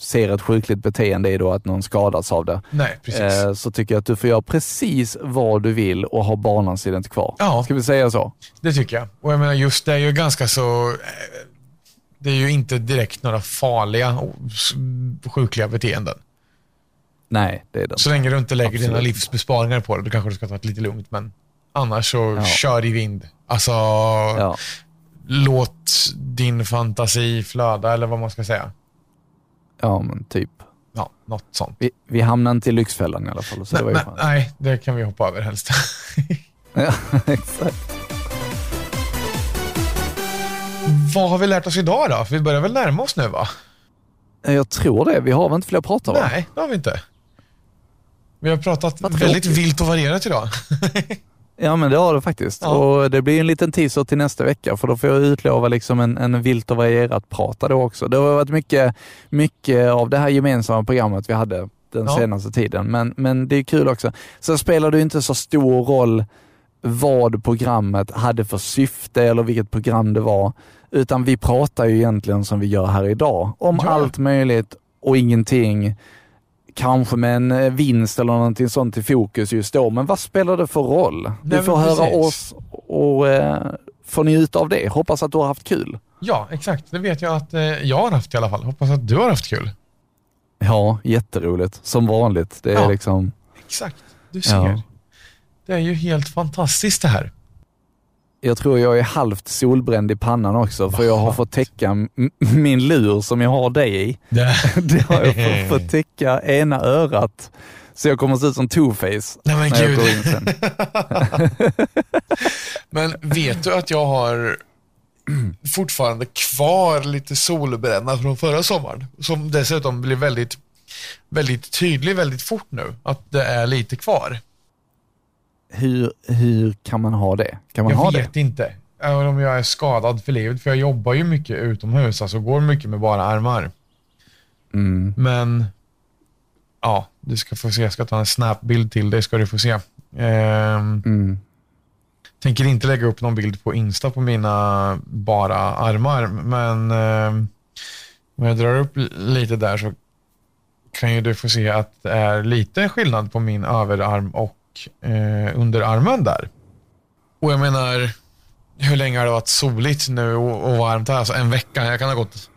ser ett sjukligt beteende i då att någon skadas av det. Nej, precis. Eh, så tycker jag att du får göra precis vad du vill och ha barnansidan kvar. Ja. Ska vi säga så? Det tycker jag. Och jag menar, just det är ju ganska så... eh, Det är ju inte direkt några farliga sjukliga beteenden. Nej, det är det Så länge du inte lägger dina Absolut. livsbesparingar på det, då kanske du ska ta det lite lugnt. Men annars så Ja. kör i vind. Alltså, Ja. låt din fantasi flöda, eller vad man ska säga. ja, men typ. Ja, något sånt. Vi, vi hamnar inte i Lyxfällan i alla fall. Så Nej, det skönt. nej, det kan vi hoppa över helst. Ja, exakt. Vad har vi lärt oss idag då? För vi börjar väl närma oss nu va? Jag tror det. Vi har väl inte fler att prata om? Nej, det har vi inte. Vi har pratat Vad väldigt tråkigt. vilt och varierat idag. Ja, men det har det faktiskt. Ja. Och det blir en liten teaser till nästa vecka, för då får jag utlova liksom en, en vilt och varierat prata då också. Det har varit mycket, mycket av det här gemensamma programmet vi hade den Ja. senaste tiden, men, men det är kul också. Sen spelar det inte så stor roll vad programmet hade för syfte eller vilket program det var, utan vi pratar ju egentligen som vi gör här idag, om Ja. allt möjligt och ingenting kanske med en eh, vinst eller någonting sånt i fokus just då. Men vad spelar det för roll? Du får höra precis. oss och eh, får njuta av det. Hoppas att du har haft kul. Ja, exakt. Det vet jag att eh, jag har haft i alla fall. Hoppas att du har haft kul. Ja, jätteroligt. Som vanligt. Det är Ja. liksom... Exakt. Du ser. Ja. Det är ju helt fantastiskt det här. Jag tror jag är halvt solbränd i pannan också, för jag har fått täcka min lur som jag har dig i. Det... Har jag fått, täcka ena örat. Så jag kommer se ut som two-face Nej men när jag gud. går in sen. Men vet du att jag har fortfarande kvar lite solbränna från förra sommaren? Som dessutom blir väldigt, väldigt tydlig väldigt fort nu. Att det är lite kvar. Hur, hur kan man ha det? Kan man jag ha vet det? inte. Även om jag är skadad för livet. För jag jobbar ju mycket utomhus. Alltså går mycket med bara armar. Mm. Men ja, du ska få se. Jag ska ta en snapbild till dig ska du få se. Ehm, Mm. tänker inte lägga upp någon bild på Insta på mina bara armar, men ehm, om jag drar upp lite där så kan ju du få se att det är lite skillnad på min överarm och eh, underarmen där. Och jag menar, hur länge har det varit soligt nu och, och varmt här? Alltså en vecka. Jag kan ha gått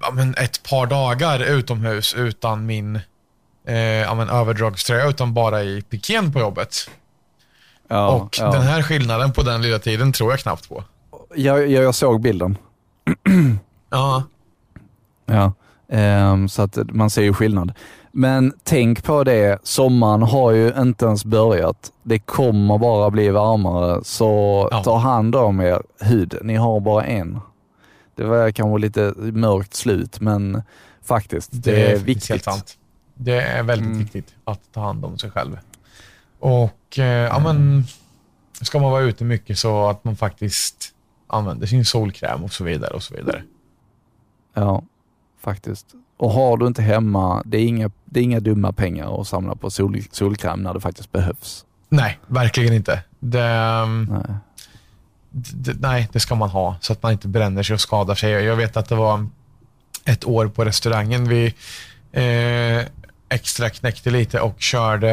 ja, men ett par dagar utomhus utan min eh, ja, men överdragströja, utan bara i pikén på jobbet. Ja, och ja. den här skillnaden på den lilla tiden tror jag knappt på. Jag, jag, jag såg bilden. Ja, Ja. Ehm, så att man ser ju skillnad. Men tänk på det, sommaren har ju inte ens börjat. Det kommer bara bli varmare, så Ja. ta hand om er hud. Ni har bara en. Det var kanske lite mörkt slut, men faktiskt, det, är faktiskt viktigt. helt sant. Det är väldigt Mm. viktigt att ta hand om sig själv. Och eh, ja, men ska man vara ute mycket så att man faktiskt använder sin solkräm och så vidare och så vidare. Ja, faktiskt. Och har du inte hemma, det är inga, det är inga dumma pengar att samla på sol, solkräm när det faktiskt behövs. Nej, verkligen inte. Det, ehm, Nej. d- nej, det ska man ha så att man inte bränner sig och skadar sig. Jag vet att det var ett år på restaurangen vi eh, extra knäckte lite och körde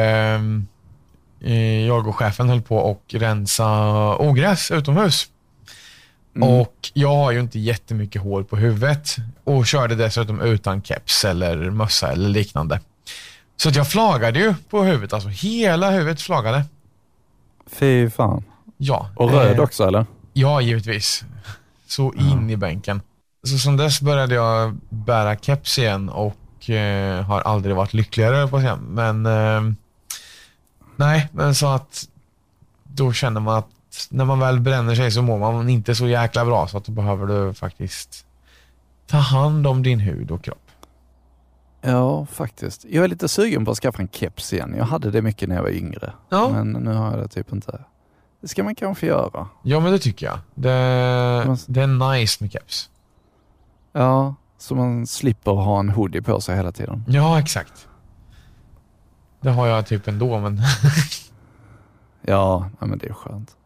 eh, jag och chefen höll på och rensa ogräs utomhus. Mm. Och jag har ju inte jättemycket hår på huvudet och körde dessutom utan keps eller mössa eller liknande. Så att jag flagade ju på huvudet, alltså hela huvudet flagade. Fy fan. Ja. Och röd eh, också eller? Ja, givetvis. Så in i bänken. Så som dess började jag bära keps igen och eh, har aldrig varit lyckligare, på att. Men eh, nej, men så att då känner man att när man väl bränner sig så mår man inte så jäkla bra så att då behöver du faktiskt ta hand om din hud och kropp. Ja, faktiskt. Jag är lite sugen på att skaffa en keps igen. Jag hade det mycket när jag var yngre. Ja, Men nu har jag det typ inte. Det ska man kanske göra. ja men det tycker jag. Det, det är nice med keps. Ja, så man slipper ha en hoodie på sig hela tiden. Ja, exakt. Det har jag typ ändå, men Ja, ja men det är skönt.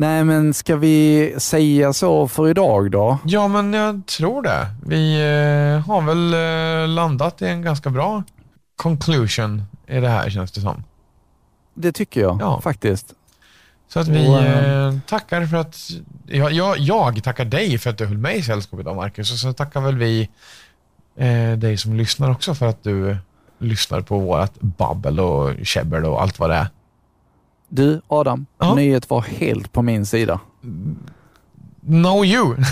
Nej, men ska vi säga så för idag då? Ja, men jag tror det. Vi eh, har väl eh, landat i en ganska bra conclusion i det här känns det som. Det tycker jag Ja. faktiskt. Så att vi eh, eh, tackar för att, jag, jag, jag tackar dig för att du höll mig i sällskap idag Marcus och så tackar väl vi dig som lyssnar också för att du lyssnar på vårat babbel och käbbel och allt vad det är. Du Adam, Ja. nyhet var helt på min sida. No you!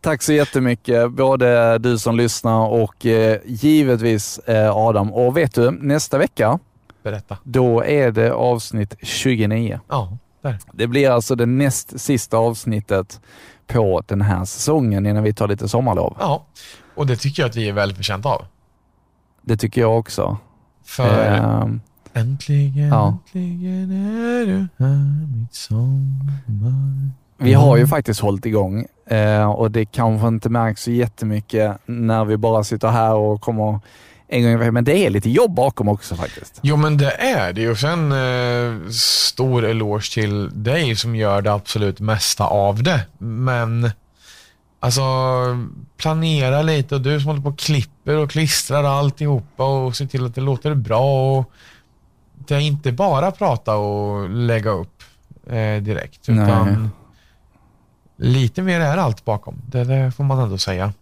Tack så jättemycket, både du som lyssnar och eh, givetvis eh, Adam. Och vet du, nästa vecka, Berätta. då är det avsnitt 29. Ja, där. Det blir alltså det näst sista avsnittet på den här säsongen innan vi tar lite sommarlov. Ja, och det tycker jag att vi är välförtjänta av. Det tycker jag också. För Ehm, äntligen, ja. äntligen är du här, mitt sommar. Vi har ju faktiskt hållit igång eh, och det kanske inte märks så jättemycket när vi bara sitter här och kommer en gång i veckan. Men det är lite jobb bakom också faktiskt. Jo, men det är det. Och sen eh, stor eloge till dig som gör det absolut mesta av det. Men alltså, planera lite och du som håller på och klipper och klistrar alltihopa och ser till att det låter bra. Och det är inte bara prata och lägga upp eh, direkt. Nej. Utan lite mer är allt bakom. Det, det får man ändå säga.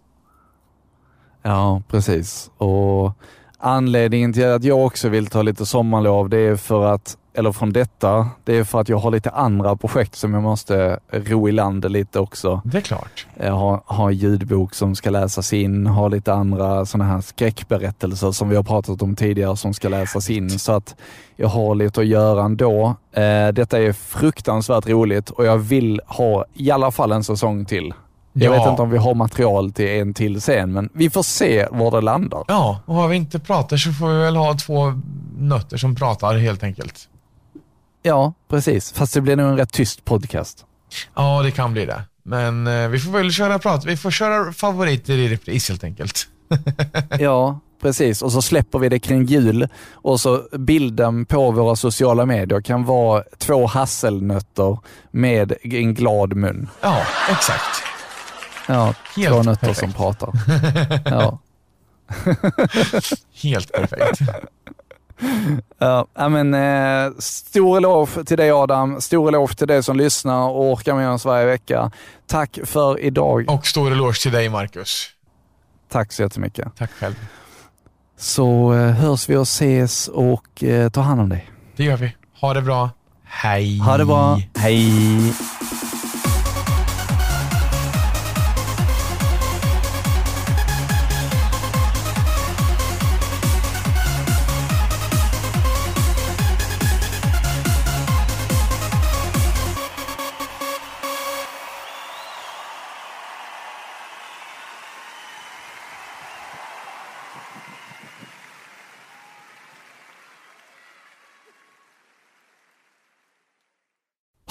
Ja, precis. Och anledningen till att jag också vill ta lite sommarlov, det är för att, eller från detta, det är för att jag har lite andra projekt som jag måste ro i land lite också. Det är klart. Jag har, har en ljudbok som ska läsas in, har lite andra sådana här skräckberättelser som vi har pratat om tidigare som ska läsas in. Så att jag har lite att göra ändå. Eh, detta är fruktansvärt roligt och jag vill ha i alla fall en säsong till. Jag Ja. vet inte om vi har material till en till sen, men vi får se var det landar. Ja, och har vi inte pratat så får vi väl ha två nötter som pratar helt enkelt. Ja, precis. Fast det blir nog en rätt tyst podcast. Ja, det kan bli det. Men eh, vi får väl köra prat. Vi får köra favoriter i repris helt enkelt. Ja, precis. Och så släpper vi det kring jul och så bilden på våra sociala medier kan vara två hasselnötter med en glad mun. Ja, exakt. Ja, Helt två nötter perfekt. som pratar. Ja. Helt perfekt. Ja, men, eh, stor eloge till dig Adam, stor eloge till dig som lyssnar och orkar med oss varje vecka. Tack för idag. Och stor eloge till dig, Marcus. Tack så jättemycket. Tack själv. Så eh, hörs vi och ses och eh, ta hand om dig. Det gör vi. Ha det bra. Hej. Ha det bra. Hej.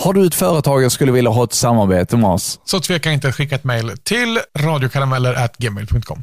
Har du ett företag jag skulle vilja ha ett samarbete med oss? Så tveka inte att skicka ett mejl till radiokarameller.gmail.com.